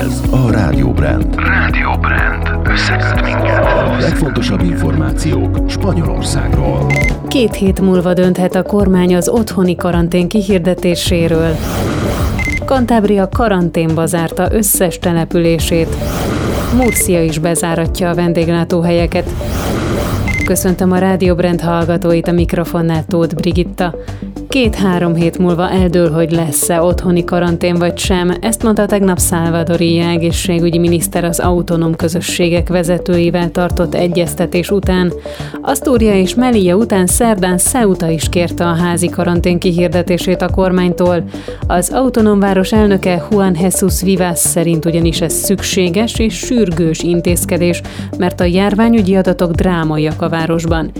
Ez a Rádió Brand. Rádió Brand. Összeköt minket. A legfontosabb információk Spanyolországról. Két hét múlva dönthet a kormány az otthoni karantén kihirdetéséről. Kantábria karanténba zárta összes települését. Murcia is bezáratja a vendéglátóhelyeket. Köszöntöm a Rádió Brand hallgatóit, a mikrofonnál Tóth Brigitta. Két-három hét múlva eldől, hogy lesz-e otthoni karantén vagy sem. Ezt mondta tegnap Szálvadori egészségügyi miniszter az autonóm közösségek vezetőivel tartott egyeztetés után. Asztúria és Melilla után szerdán Ceuta is kérte a házi karantén kihirdetését a kormánytól. Az autonóm város elnöke Juan Jesus Vivas szerint ugyanis ez szükséges és sürgős intézkedés, mert a járványügyi adatok drámaiak a városban.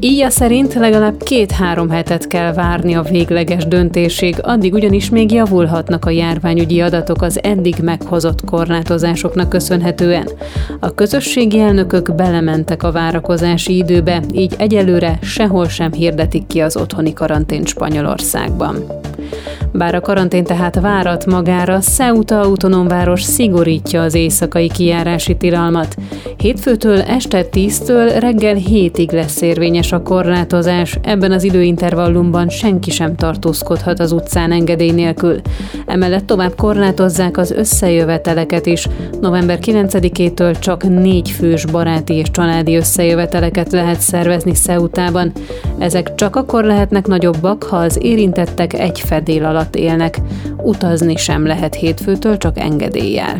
Így a szerint legalább két-három hetet kell várni a végleges döntésig, addig ugyanis még javulhatnak a járványügyi adatok az eddig meghozott korlátozásoknak köszönhetően. A közösségi elnökök belementek a várakozási időbe, így egyelőre sehol sem hirdetik ki az otthoni karantént Spanyolországban. Bár a karantén tehát várat magára, Ceuta autonómváros szigorítja az éjszakai kijárási tilalmat. Hétfőtől este 10-től reggel 7-ig lesz érvényes a korlátozás, ebben az időintervallumban senki sem tartózkodhat az utcán engedély nélkül. Emellett tovább korlátozzák az összejöveteleket is. November 9-től csak négy fős baráti és családi összejöveteleket lehet szervezni Ceutában. Ezek csak akkor lehetnek nagyobbak, ha az érintettek egy fedél alatt élnek. Utazni sem lehet hétfőtől, csak engedéllyel.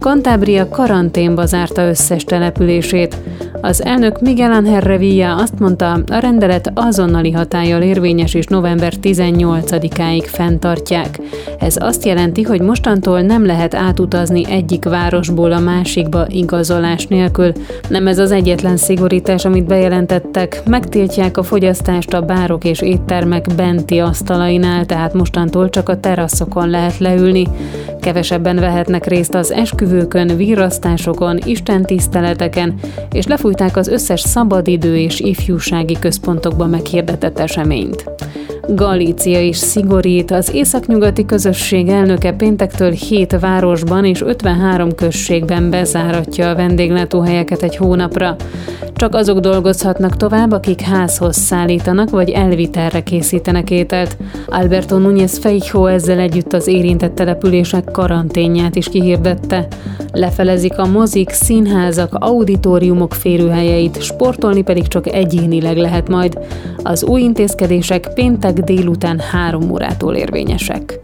Kantábria karanténba zárta összes települését. Az elnök Miguel Ángel Revilla azt mondta, a rendelet azonnali hatállyal érvényes és november 18-áig fenntartják. Ez azt jelenti, hogy mostantól nem lehet átutazni egyik városból a másikba igazolás nélkül. Nem ez az egyetlen szigorítás, amit bejelentettek. Megtiltják a fogyasztást a bárok és éttermek benti asztalainál, tehát mostantól csak a teraszokon lehet leülni. Kevesebben vehetnek részt az esküvőkön, virasztásokon, istentiszteleteken, és lefújták az összes szabadidő és ifjúsági központokban meghirdetett eseményt. Galícia is szigorít. Az északnyugati közösség elnöke péntektől 7 városban és 53 községben bezáratja a vendéglátóhelyeket egy hónapra. Csak azok dolgozhatnak tovább, akik házhoz szállítanak vagy elvitelre készítenek ételt. Alberto Núñez Feijo ezzel együtt az érintett települések karanténját is kihirdette. Lefelezik a mozik, színházak, auditoriumok férőhelyeit, sportolni pedig csak egyénileg lehet majd. Az új intézkedések péntek délután három órától érvényesek.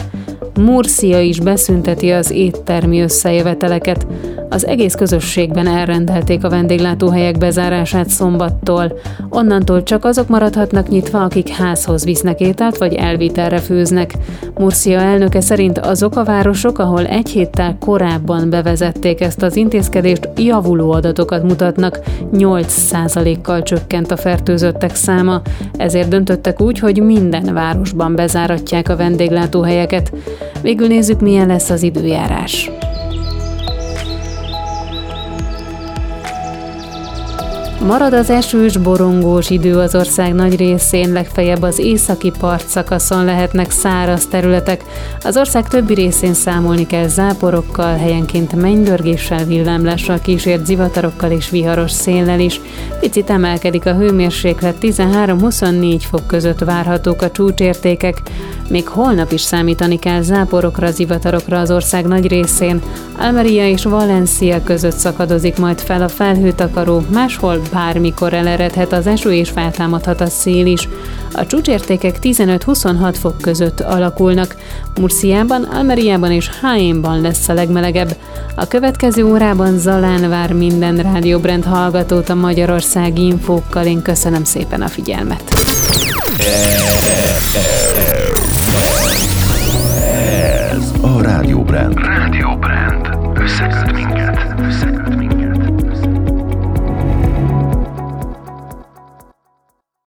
Murcia is beszünteti az éttermi összejöveteleket. Az egész közösségben elrendelték a vendéglátóhelyek bezárását szombattól. Onnantól csak azok maradhatnak nyitva, akik házhoz visznek ételt vagy elvitelre főznek. Murcia elnöke szerint azok a városok, ahol egy héttel korábban bevezették ezt az intézkedést, javuló adatokat mutatnak. 8%-kal csökkent a fertőzöttek száma, ezért döntöttek úgy, hogy minden városban bezáratják a vendéglátóhelyeket. Végül nézzük, milyen lesz az időjárás. Marad az esős, borongós idő az ország nagy részén, legfeljebb az északi partszakaszon lehetnek száraz területek. Az ország többi részén számolni kell záporokkal, helyenként mennydörgéssel, villámlással kísért zivatarokkal és viharos széllel is. Picit emelkedik a hőmérséklet, 13-24 fok között várhatók a csúcsértékek. Még holnap is számítani kell záporokra, zivatarokra az ország nagy részén. Almeria és Valencia között szakadozik majd fel a felhőtakaró, máshol bármikor eleredhet az eső és feltámadhat a szél is. A csúcsértékek 15-26 fok között alakulnak. Murciában, Almeriában és Háénban lesz a legmelegebb. A következő órában Zalán vár minden rádióbrend hallgatót a Magyarország infókkal. Én köszönöm szépen a figyelmet. Ez a Rádióbrand.